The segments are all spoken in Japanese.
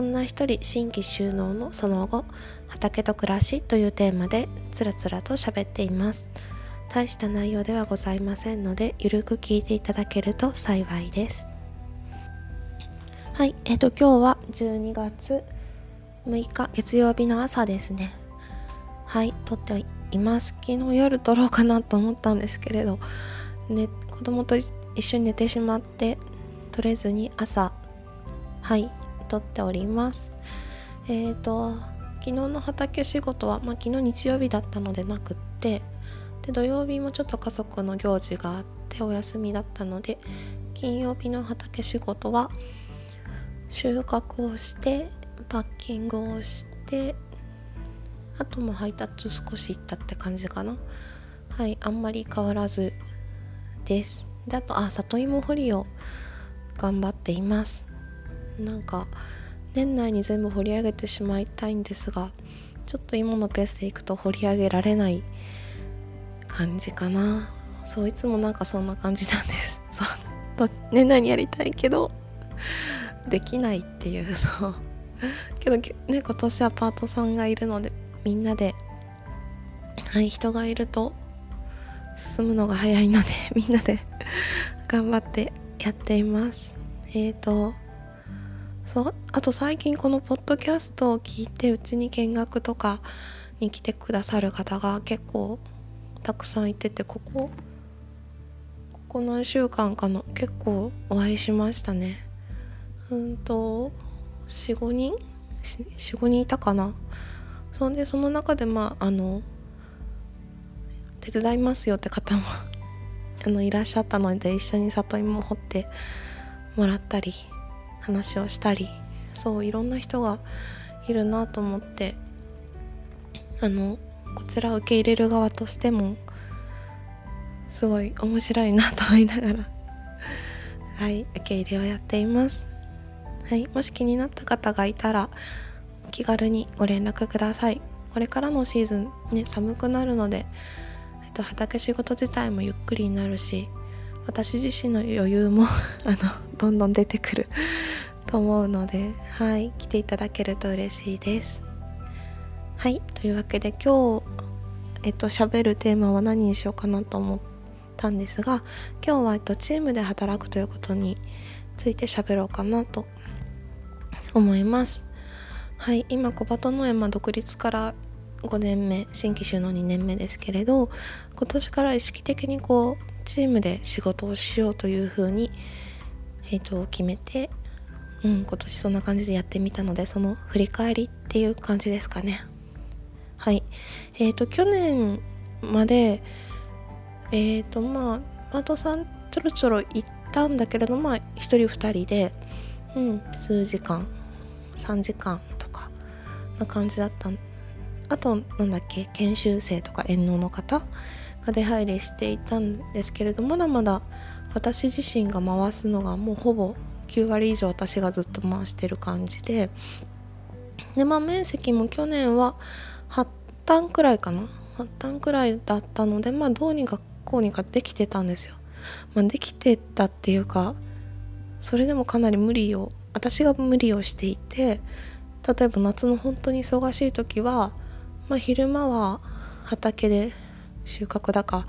女一人新規収納のその後畑と暮らしというテーマでつらつらと喋っています。大した内容ではございませんのでゆるく聞いていただけると幸いです。はいえっ、ー、と今日は12月6日月曜日の朝ですね。はい撮っています。昨日夜撮ろうかなと思ったんですけれどね子供と一緒に寝てしまって取れずに朝はい撮っております。え、ー、と昨日の畑仕事は、まあ、昨日日曜日だったのでなくってで土曜日もちょっと家族の行事があってお休みだったので金曜日の畑仕事は収穫をしてパッキングをしてあとも配達少し行ったって感じかな。はいあんまり変わらずです。であとあ里芋掘りを頑張っています。なんか年内に全部掘り上げてしまいたいんですがちょっと今のペースでいくと掘り上げられない感じかな。そういつもなんかそんな感じなんです。そう。年内にやりたいけどできないっていう。そう。けどね今年はパートさんがいるのでみんなではい人がいると進むのが早いのでみんなで頑張ってやっています。えっ、ー、とそうあと最近このポッドキャストを聞いてうちに見学とかに来てくださる方が結構たくさんいててここここ何週間かの結構お会いしましたね。うんと45人？45人いたかな？そんでその中でまああの手伝いますよって方も あのいらっしゃったので一緒に里芋掘ってもらったり話をしたりそういろんな人がいるなと思ってあのこちら受け入れる側としてもすごい面白いなと思いながら はい受け入れをやっています。はいもし気になった方がいたらお気軽にご連絡ください。これからのシーズンね寒くなるのでえっと畑仕事自体もゆっくりになるし私自身の余裕も あのどんどん出てくると思うのではい来ていただけると嬉しいです。はいというわけで今日えっと喋るテーマは何にしようかなと思ったんですが今日は、えっと、チームで働くということについて喋ろうかなと思います。はい今小鳩農園、まあ、独立から5年目新規収納2年目ですけれど今年から意識的にこうチームで仕事をしようというふうに、えーと、決めて、うん、今年そんな感じでやってみたのでその振り返りっていう感じですかね。はい。えっ、ー、と去年までえっ、ー、とまあパートさんちょろちょろ行ったんだけれどまあ1人2人で、うん、数時間3時間とかな感じだった。あとなんだっけ研修生とか遠納の方が出入りしていたんですけれどまだまだ私自身が回すのがもうほぼ9割以上私がずっと回してる感じで。でまあ面積も去年は8単くらいかな。8単くらいだったのでまあどうにかこうにかできてたんですよ、まあ、できてたっていうかそれでもかなり無理を私が無理をしていて例えば夏の本当に忙しい時はまあ、昼間は畑で収穫だか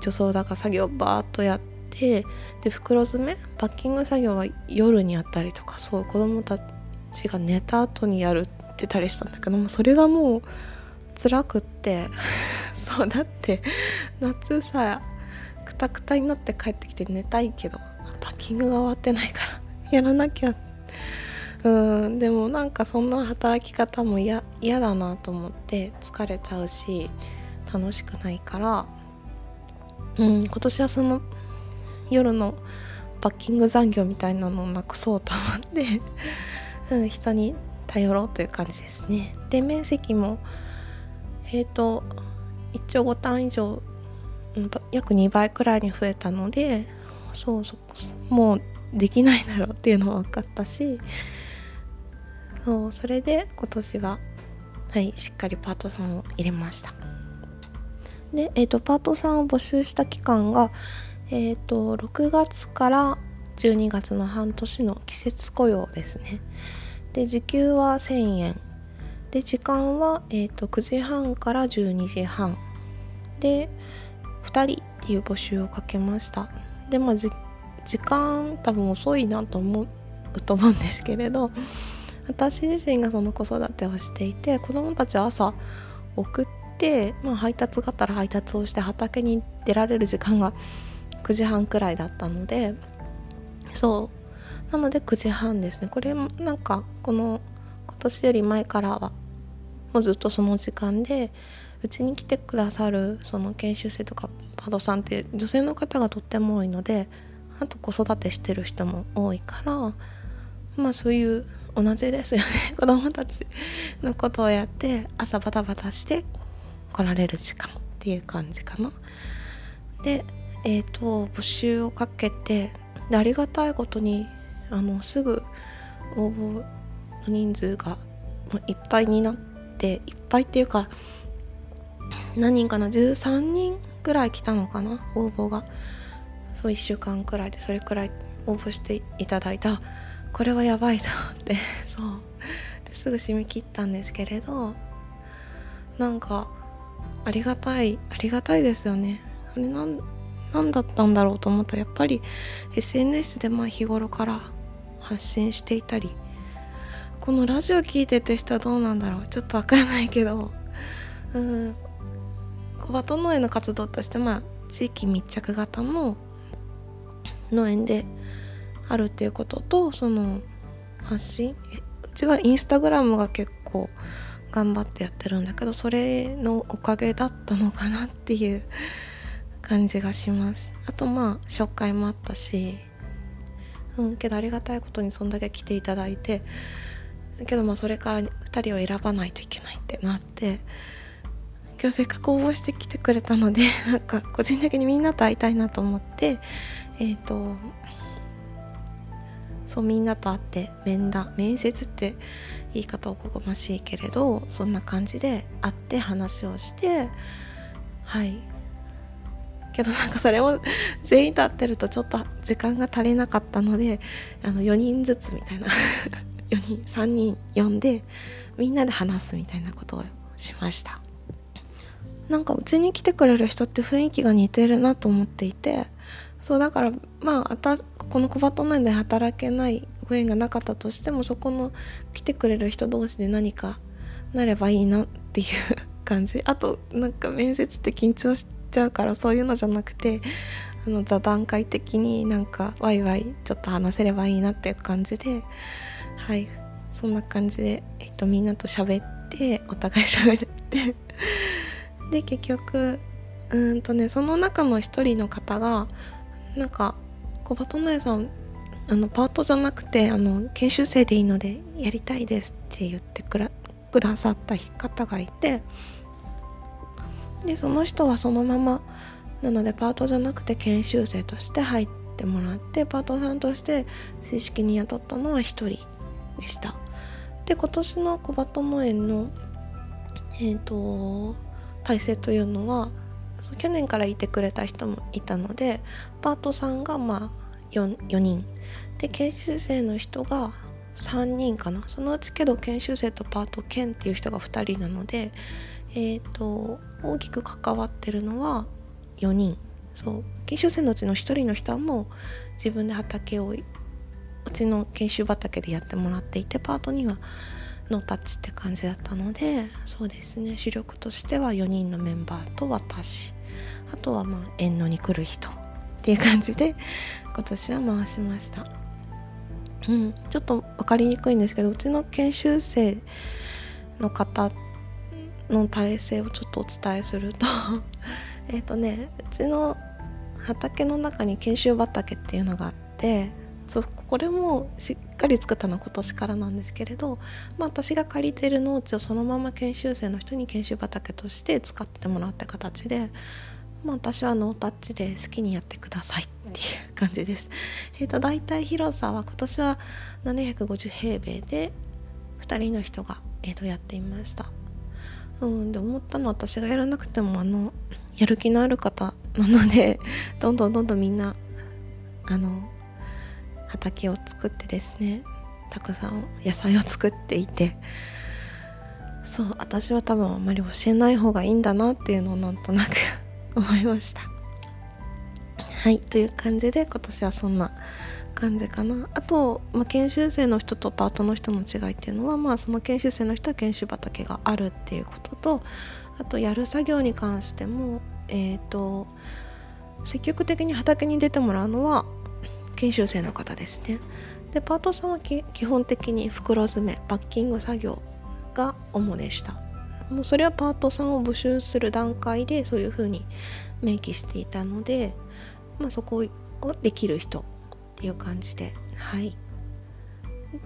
除草だか作業バーっとやってで袋詰めパッキング作業は夜にやったりとかそう子供たちが寝た後にやるってたりしたんだけどもそれがもう辛くって そうだって夏さくたくたになって帰ってきて寝たいけどパッキングが終わってないから やらなきゃ。うんでもなんかそんな働き方も嫌だなと思って疲れちゃうし楽しくないからうん今年はその夜のパッキング残業みたいなのをなくそうと思って うん、人に頼ろうという感じですね。で面積もえっ、ー、と1兆5単以上約2倍くらいに増えたのでそうそうもうできないだろうっていうのは分かったしそうそれで今年ははいしっかりパートさんを入れました。で、えーと、パートさんを募集した期間が、えーと、6月から12月の半年の季節雇用ですね。で時給は1000円。で時間は、えーと、9時半から12時半。で2人っていう募集をかけました。でまあ時間多分遅いなと思うと思うんですけれど私自身がその子育てをしていて子供たちは朝送って、まあ、配達があったら配達をして畑に出られる時間が9時半くらいだったのでそう。なので9時半ですね。これなんかこの今年より前からはもうずっとその時間でうちに来てくださるその研修生とかパートさんって女性の方がとっても多いのであと子育てしてる人も多いからまあそういう同じですよね。子供たちのことをやって朝バタバタして来られる時間っていう感じかな。でえ、ー、と募集をかけてでありがたいことにあのすぐ応募の人数がいっぱいになっていっぱいっていうか何人かな13人くらい来たのかな応募が。そう1週間くらいでそれくらい応募していただいた。これはやばいと思って そう。ですぐ締め切ったんですけれどなんかありがたいありがたいですよね。あれなん何だったんだろうと思ったらやっぱり SNS でまあ日頃から発信していたりこのラジオ聞いてて人はどうなんだろうちょっと分かんないけどうん小鳩農園の活動としてまあ地域密着型の農園であるっていうこととその発信うちはインスタグラムが結構頑張ってやってるんだけどそれのおかげだったのかなっていう感じがします。あとまあ紹介もあったしうんけどありがたいことにそんだけ来ていただいてけどまあそれから2人を選ばないといけないってなって今日せっかく応募してきてくれたので なんか個人的にみんなと会いたいなと思ってえっ、ー、とそうみんなと会って面談面接って言い方おこがましいけれどそんな感じで会って話をしてはい。けどなんかそれも全員と会ってるとちょっと時間が足りなかったのであの4人ずつみたいな。4人3人呼んでみんなで話すみたいなことをしました。なんかうちに来てくれる人って雰囲気が似てるなと思っていてそうだからまああこの小鳩内で働けないご縁がなかったとしてもそこの来てくれる人同士で何かなればいいなっていう感じ。あとなんか面接って緊張してちゃうからそういうのじゃなくてあの座談会的になんかワイワイちょっと話せればいいなっていう感じではい。そんな感じで、えっと、みんなと喋ってお互い喋って。で結局うんとねその中の一人の方がなんか小鳩の屋さんあのパートじゃなくてあの研修生でいいのでやりたいですって言ってくださった方がいてでその人はそのままなのでパートじゃなくて研修生として入ってもらってパートさんとして正式に雇ったのは1人でした。で今年の小鳩農園のえっ、ー、と体制というのは去年からいてくれた人もいたのでパートさんがまあ 4, 4人。で研修生の人が3人かな。そのうちけど研修生とパート兼っていう人が2人なのでえ、ー、と大きく関わってるのは4人。そう。研修生のうちの1人の人はもう自分で畑をうちの研修畑でやってもらっていてパートにはノータッチって感じだったのでそうですね。主力としては4人のメンバーと私。あとはまあ縁野に来る人っていう感じで今年は回しました。うん。ちょっと分かりにくいんですけどうちの研修生の方の体制をちょっとお伝えすると えっとねうちの畑の中に研修畑っていうのがあってそうこれもしっかり作ったのは今年からなんですけれど、まあ、私が借りてる農地をそのまま研修生の人に研修畑として使ってもらった形で、まあ、私はノータッチで好きにやってくださいっていう感じです。えーと、大体広さは今年は750平米で2人の人が、えー、とやっていました。うん、で思ったのは私がやらなくてもあのやる気のある方なので どんどんどんどんみんなあの畑を作ってですねたくさん野菜を作っていてそう私は多分あんまり教えない方がいいんだなっていうのをなんとなく 思いました。はいという感じで今年はそんな感じかな。あと、まあ、研修生の人とパートの人の違いっていうのは、まあ、その研修生の人は研修畑があるっていうこととあとやる作業に関してもえっ、ー、と積極的に畑に出てもらうのは研修生の方ですね。でパートさんは基本的に袋詰めパッキング作業が主でした。もうそれはパートさんを募集する段階でそういうふうに明記していたので、まあ、そこをできる人ていう感じで。はい。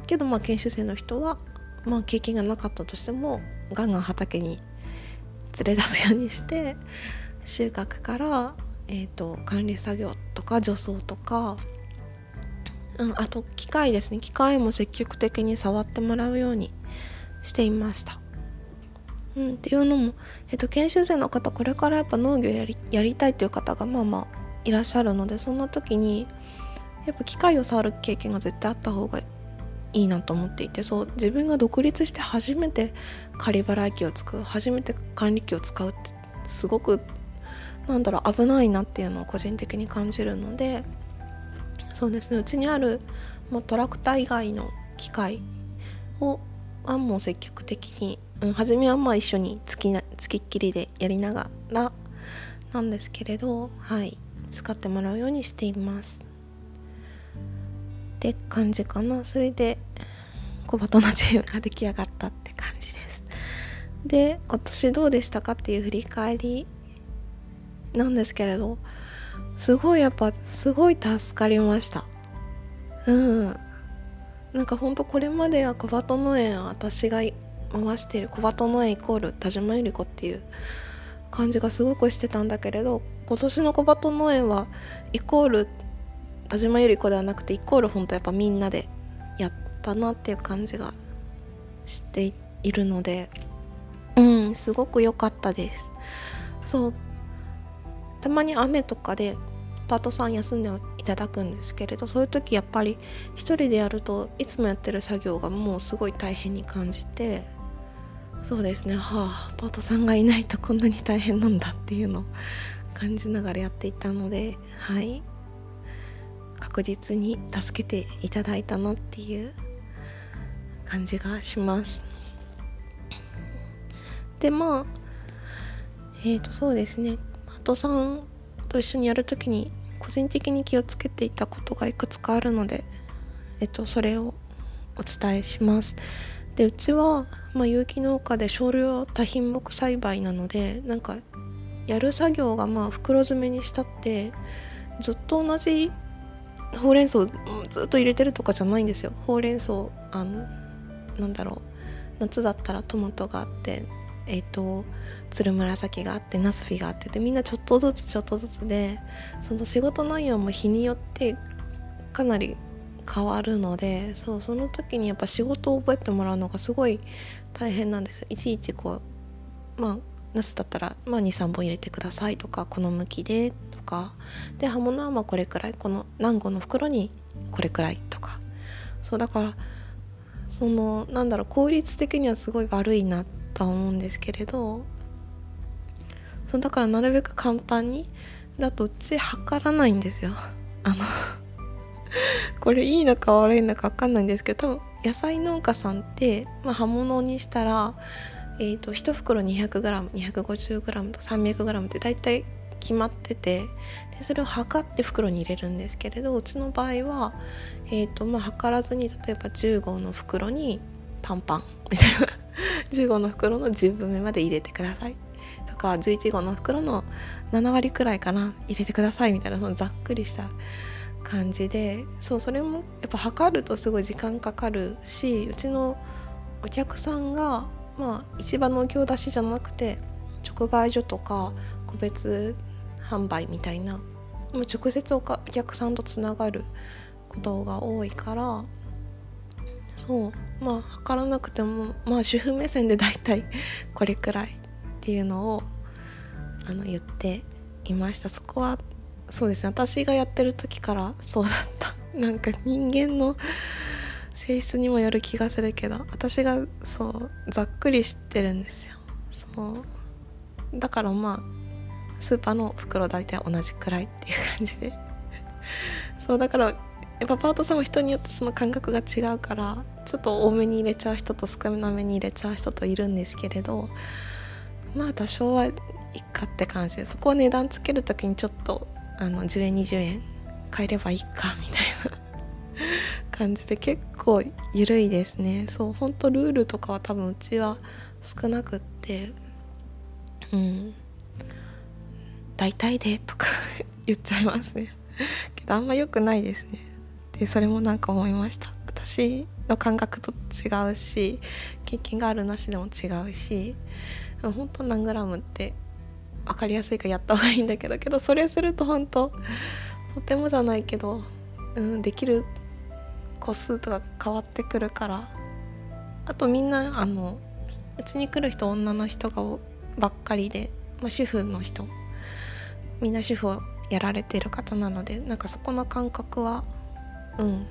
けどまあ研修生の人はまあ経験がなかったとしてもガンガン畑に連れ出すようにして収穫から、えーと、管理作業とか除草とか、うん、あと機械ですね。機械も積極的に触ってもらうようにしていました。うん、っていうのも、えっと、研修生の方これからやっぱ農業やりやりたいという方がまあまあいらっしゃるのでそんな時にやっぱ機械を触る経験が絶対あった方がいいなと思っていてそう自分が独立して初めて仮払い機を使う初めて管理機を使うってすごくなんだろう危ないなっていうのを個人的に感じるのでそうですねうちにあるもうトラクター以外の機械をはもう積極的に、うん、初めはまあ一緒につきなつきっきりでやりながらなんですけれどはい使ってもらうようにしています。って感じかな。それで小バトのチームが出来上がったって感じです。で今年どうでしたかっていう振り返りなんですけれどすごいやっぱすごい助かりました。うん。なんかほんとこれまでは小バト農園私が回している小バト農園イコール田島由里子っていう感じがすごくしてたんだけれど今年の小バト農園はイコール田島由里子ではなくてイコール本当やっぱみんなでやったなっていう感じがしているのでうんすごく良かったです。そう。たまに雨とかでパートさん休んでいただくんですけれどそういう時やっぱり一人でやるといつもやってる作業がもうすごい大変に感じてそうですね。はあパートさんがいないとこんなに大変なんだっていうのを感じながらやっていたのではい。確実に助けていただいたなっていう感じがしますでまあえっ、ー、とそうですねパートさんと一緒にやる時に個人的に気をつけていたことがいくつかあるので、えっと、それをお伝えします。でうちは、まあ、有機農家で少量多品目栽培なのでなんかやる作業がまあ袋詰めにしたってずっと同じほうれん草ずっと入れてるとかじゃないんですよ。ほうれん草あのなんだろう。夏だったらトマトがあってえっ、ー、とつるむらさきがあってナスフィがあってでみんなちょっとずつちょっとずつでその仕事内容も日によってかなり変わるのでそうその時にやっぱ仕事を覚えてもらうのがすごい大変なんですいちいちこうまあナスだったら、まあ、23本入れてくださいとかこの向きでか。で刃物はまあこれくらい。この何個の袋にこれくらいとか。そうだからそのなんだろう効率的にはすごい悪いなとは思うんですけれど。そうだからなるべく簡単に。だとうち測らないんですよ。あの これいいのか悪いのか分かんないんですけど多分野菜農家さんって、まあ、刃物にしたら、えーと、1袋 200g250g と 300g って大体決まっててでそれを測って袋に入れるんですけれどうちの場合は、えーとまあ、測らずに例えば10号の袋にパンパンみたいな。10号の袋の10分目まで入れてください。とか11号の袋の7割くらいかな入れてくださいみたいなそのざっくりした感じで。そうそれもやっぱ測るとすごい時間かかるしうちのお客さんがまあ市場農業出しじゃなくて直売所とか個別販売みたいな。もう直接お客さんとつながることが多いからそうまあ測らなくてもまあ主婦目線で大体 これくらいっていうのをあの言っていました。そこはそうですね。私がやってる時からそうだった。なんか人間の性質にもよる気がするけど私がそうざっくり知ってるんですよ。そう。だからまあスーパーの袋大体同じくらいっていう感じで。そうだからやっぱパートさんも人によってその感覚が違うからちょっと多めに入れちゃう人と少なめに入れちゃう人といるんですけれどまあ多少はいっかって感じでそこは値段つける時にちょっとあの10円20円変えればいいかみたいな感じで結構緩いですね。そうほんとルールとかは多分うちは少なくってうん。大体でとか 言っちゃいますね。けどあんま良くないですね。でそれもなんか思いました。私の感覚と違うし経験があるなしでも違うし本当何グラムって分かりやすいかやった方がいいんだけどけどそれすると本当とてもじゃないけど、うん、できる個数とか変わってくるからあとみんなあのうちに来る人女の人がばっかりで、まあ、主婦の人みんな主婦をやられてる方なのでなんかそこの感覚はうん。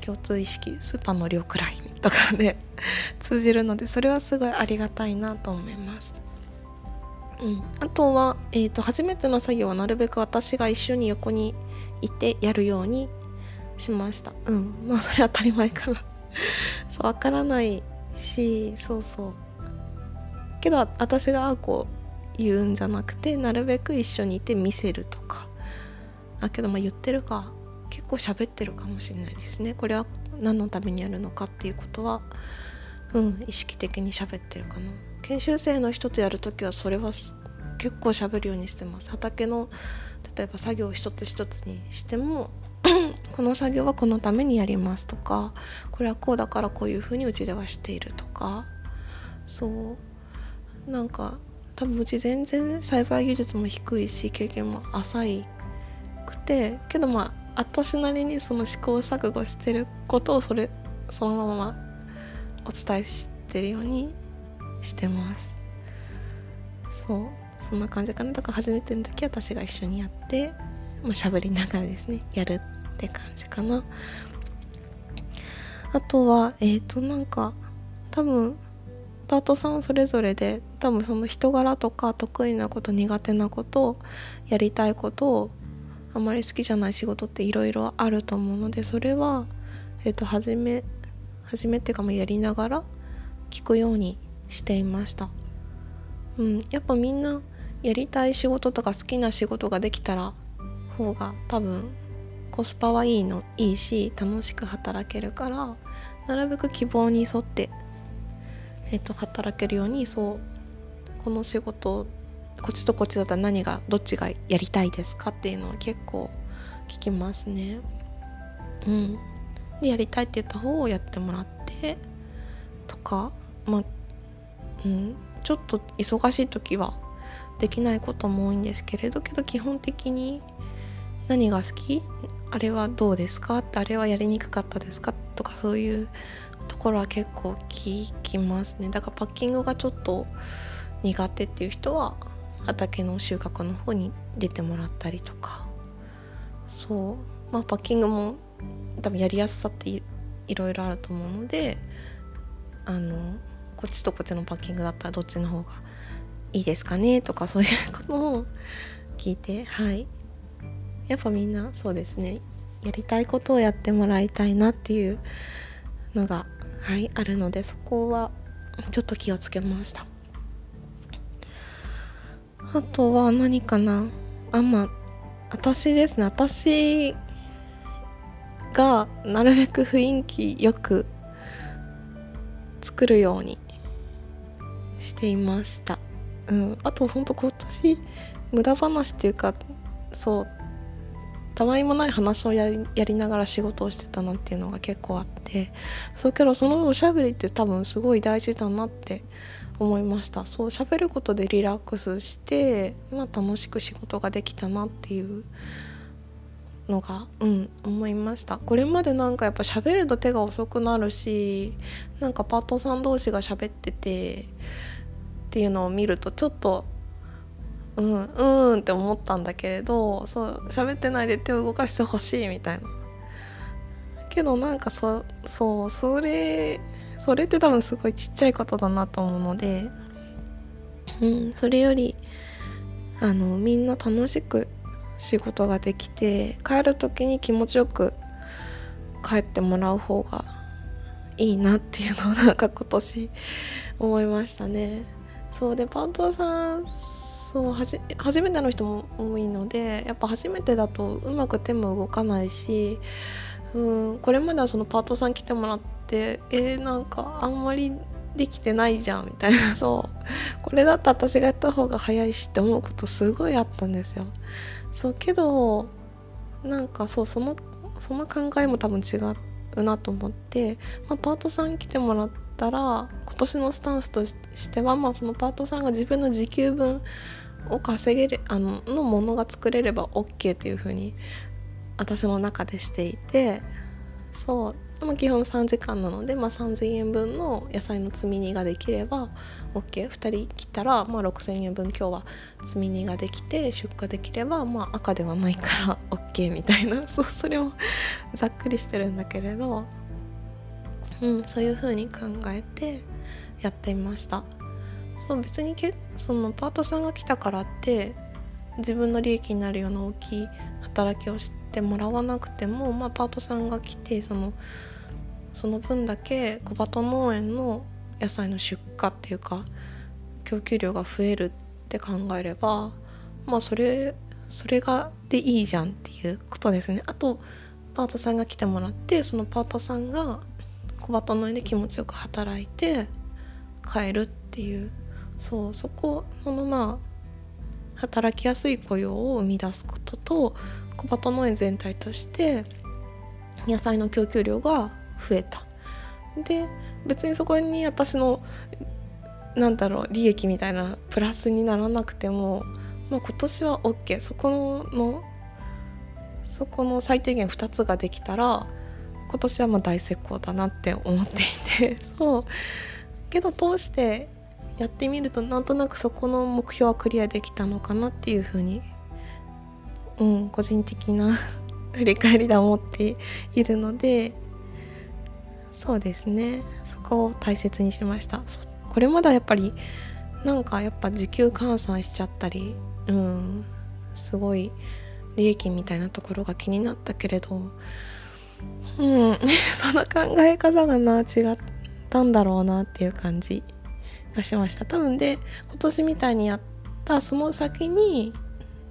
共通意識スーパーの量くらいとかで 通じるのでそれはすごいありがたいなと思います。うん、あとは、えーと、初めての作業はなるべく私が一緒に横にいてやるようにしました。うん。まあそれ当たり前かな。そう分からないしそうそう。けど私がこう言うんじゃなくてなるべく一緒にいて見せるとか。あけどまあ言ってるか結構喋ってるかもしれないですね。これは何のためにやるのかっていうことはうん意識的に喋ってるかな。研修生の人とやる時はそれは結構喋るようにしてます。畑の例えば作業を一つ一つにしても この作業はこのためにやりますとかこれはこうだからこういうふうにうちではしているとか。そう。なんか多分うち全然栽培技術も低いし経験も浅いくてけどまあ私なりにその試行錯誤してることをそれそのままお伝えしてるようにしてます。そう。そんな感じかな。だから初めての時は私が一緒にやってまあ、喋りながらですねやるって感じかな。あとはえっ、ー、となんか多分パートさんそれぞれで多分その人柄とか得意なこと苦手なことやりたいことをあまり好きじゃない仕事っていろいろあると思うのでそれはえっ、ー、と初め初めっていうかもやりながら聞くようにしていました。うんやっぱみんなやりたい仕事とか好きな仕事ができたら方が多分コスパはいいのいいし楽しく働けるからなるべく希望に沿って、えーと、働けるようにそうこの仕事こっちとこっちだったら何がどっちがやりたいですかっていうのは結構聞きますね。うん、でやりたいって言った方をやってもらってとかまあ、うん、ちょっと忙しい時はできないことも多いんですけれどけど基本的に何が好き？あれはどうですか？ってあれはやりにくかったですか？とかそういうころは結構聞きますね。だからパッキングがちょっと苦手っていう人は畑の収穫の方に出てもらったりとか。そう。まあパッキングも多分やりやすさっていろいろあると思うのであのこっちとこっちのパッキングだったらどっちの方がいいですかねとかそういうことも聞いてはい。やっぱみんなそうですね。やりたいことをやってもらいたいなっていうのがはいあるのでそこはちょっと気をつけました。あとは何かな。あまあ私ですね。私がなるべく雰囲気よく作るようにしていました。うん。あとほんと今年無駄話っていうかそうたわいもない話をやりやりながら仕事をしてたなっていうのが結構あってそうけどそのおしゃべりって多分すごい大事だなって思いました。そう喋ることでリラックスして、まあ、楽しく仕事ができたなっていうのがうん思いました。これまでなんかやっぱ喋ると手が遅くなるしなんかパートさん同士が喋っててっていうのを見るとちょっとうんうんって思ったんだけれどそう喋ってないで手を動かしてほしいみたいな。けどなんかそそうそれそれって多分すごいちっちゃいことだなと思うのでうんそれよりあのみんな楽しく仕事ができて帰る時に気持ちよく帰ってもらう方がいいなっていうのをなんか今年思いましたね。そうでパートさんそうはじ初めての人も多いのでやっぱ初めてだとうまく手も動かないしうんこれまではそのパートさん来てもらってえー、なんかあんまりできてないじゃんみたいな そう。これだったら私がやった方が早いしって思うことすごいあったんですよ。そうけどなんかそうそのその考えも多分違うなと思って、まあ、パートさん来てもらってたら今年のスタンスとしては、まあ、そのパートさんが自分の時給分を稼げるあののものが作れれば OK っていう風に私の中でしていてそう。まあ、基本3時間なので、まあ、3000円分の野菜の積み荷ができれば OK2 人切ったら、まあ、6000円分今日は積み荷ができて出荷できれば、まあ、赤ではないから OK みたいな。そうそれも ざっくりしてるんだけれど、うん、そういう風に考えてやっていました。そう別にけそのパートさんが来たからって自分の利益になるような大きい働きをしてもらわなくても、まあ、パートさんが来てそのその分だけ小鳩農園の野菜の出荷っていうか供給量が増えるって考えればまあそれそれがでいいじゃんっていうことですね。あとパートさんが来てもらってそのパートさんが小鳩農園で気持ちよく働いて帰るっていう。そうそこのまあ働きやすい雇用を生み出すことと小鳩農園全体として野菜の供給量が増えた。で別にそこに私のなんだろう利益みたいなプラスにならなくても、まあ、今年は OK そこのそこの最低限2つができたら今年はま大成功だなって思っていて。そう。けど通してやってみるとなんとなくそこの目標はクリアできたのかなっていうふうにうん個人的な 振り返りで思っているのでそうですね。そこを大切にしました。これまではやっぱりなんかやっぱ時給換算しちゃったりうんすごい利益みたいなところが気になったけれどうん。その考え方がな違ったんだろうなっていう感じがしました。多分で今年みたいにやったその先に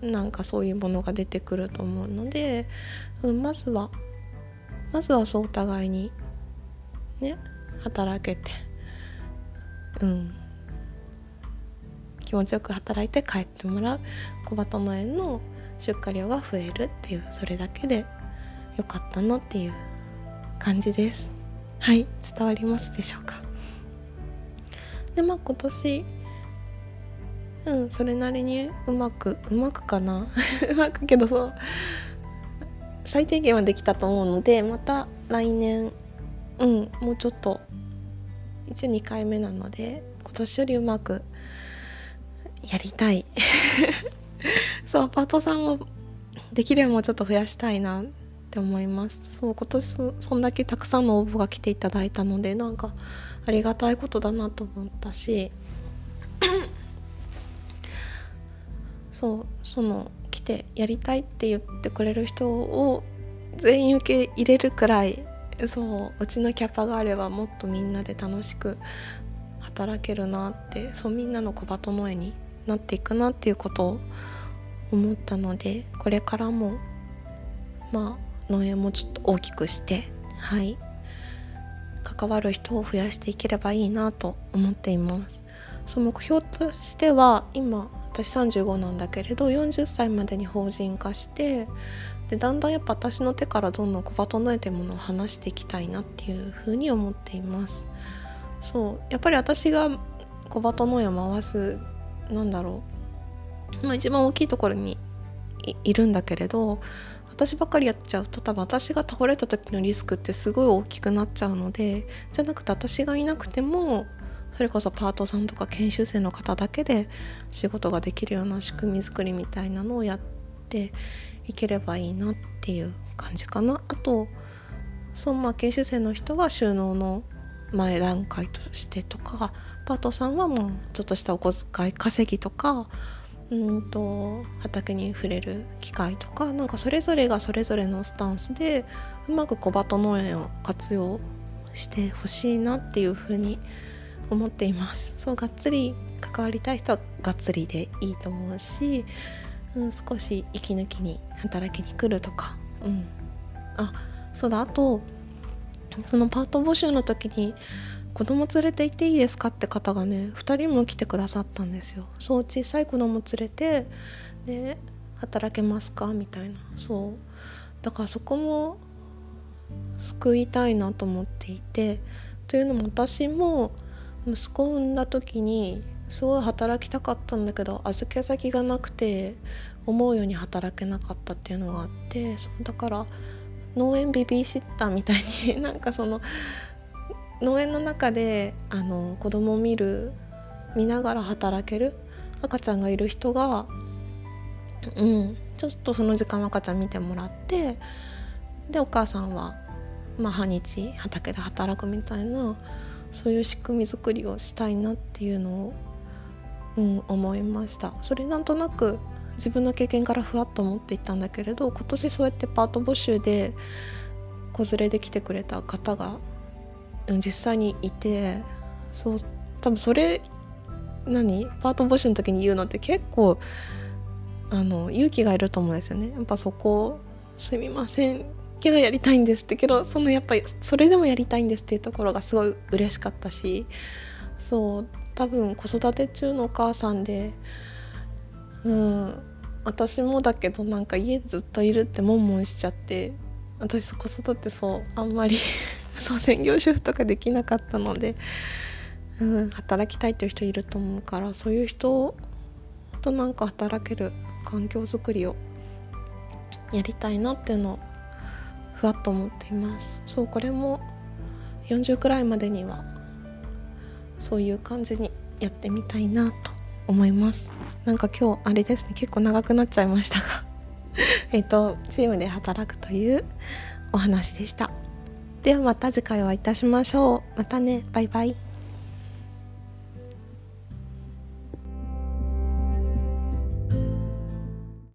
なんかそういうものが出てくると思うので、うん、まずはまずはそうお互いにね働けてうん。気持ちよく働いて帰ってもらう。小鳩農園の出荷量が増えるっていうそれだけでよかったなっていう感じです。はい伝わりますでしょうか？でまあ今年うんそれなりにうまくうまくかな？うまくけどそう最低限はできたと思うのでまた来年うんもうちょっと一応2回目なので今年よりうまくやりたい。そうパートさんもできればもうちょっと増やしたいな。って思います。そう今年そんだけたくさんの応募が来ていただいたのでなんかありがたいことだなと思ったし そうその来てやりたいって言ってくれる人を全員受け入れるくらいそううちのキャパがあればもっとみんなで楽しく働けるなってそうみんなの小鳩の絵になっていくなっていうことを思ったのでこれからもまあ農園もちょっと大きくしてはい。関わる人を増やしていければいいなと思っています。その目標としては今私35なんだけれど40歳までに法人化してでだんだんやっぱ私の手からどんどん小バ整えてものを話していきたいなっていうふうに思っています。そうやっぱり私が小バ整えを回すなんだろう、まあ、一番大きいところにいるんだけれど私ばっかりやっちゃうと多分私が倒れた時のリスクってすごい大きくなっちゃうのでじゃなくて私がいなくてもそれこそパートさんとか研修生の方だけで仕事ができるような仕組み作りみたいなのをやっていければいいなっていう感じかな。あとそうまあ研修生の人は収納の前段階としてとかパートさんはもうちょっとしたお小遣い稼ぎとかうんと畑に触れる機会とかなんかそれぞれがそれぞれのスタンスでうまく小鳩農園を活用してほしいなっていうふうに思っています。そうがっつり関わりたい人はがっつりでいいと思うし、うん、少し息抜きに働きに来るとか。うん。あそうだ。あとそのパート募集の時に子供連れて行っていいですか？って方がね2人も来てくださったんですよそう小さい子供連れてで働けますか？みたいな。そう。だからそこも救いたいなと思っていてというのも私も息子を産んだ時にすごい働きたかったんだけど預け先がなくて思うように働けなかったっていうのがあってだから農園ベビーシッターみたいになんかその農園の中であの子供を見る見ながら働ける赤ちゃんがいる人が、うん、ちょっとその時間赤ちゃん見てもらってでお母さんは、まあ、半日畑で働くみたいなそういう仕組み作りをしたいなっていうのを、うん、思いました。それなんとなく自分の経験からふわっと思っていったんだけれど今年そうやってパート募集で子連れで来てくれた方が実際にいてそう多分それ何？パート募集の時に言うのって結構あの勇気がいると思うんですよね。やっぱそこすみませんけどやりたいんですってけどそのやっぱりそれでもやりたいんですっていうところがすごい嬉しかったしそう多分子育て中のお母さんでうん私もだけどなんか家ずっといるってもんもんしちゃって私子育てそうあんまりそう専業主婦とかできなかったので、うん、働きたいっていう人いると思うからそういう人となんか働ける環境づくりをやりたいなっていうのをふわっと思っています。そうこれも40くらいまでにはそういう感じにやってみたいなと思います。なんか今日あれですね結構長くなっちゃいましたが えっとチームで働くというお話でした。ではまた次回お会いいたしましょう。またね。バイバイ。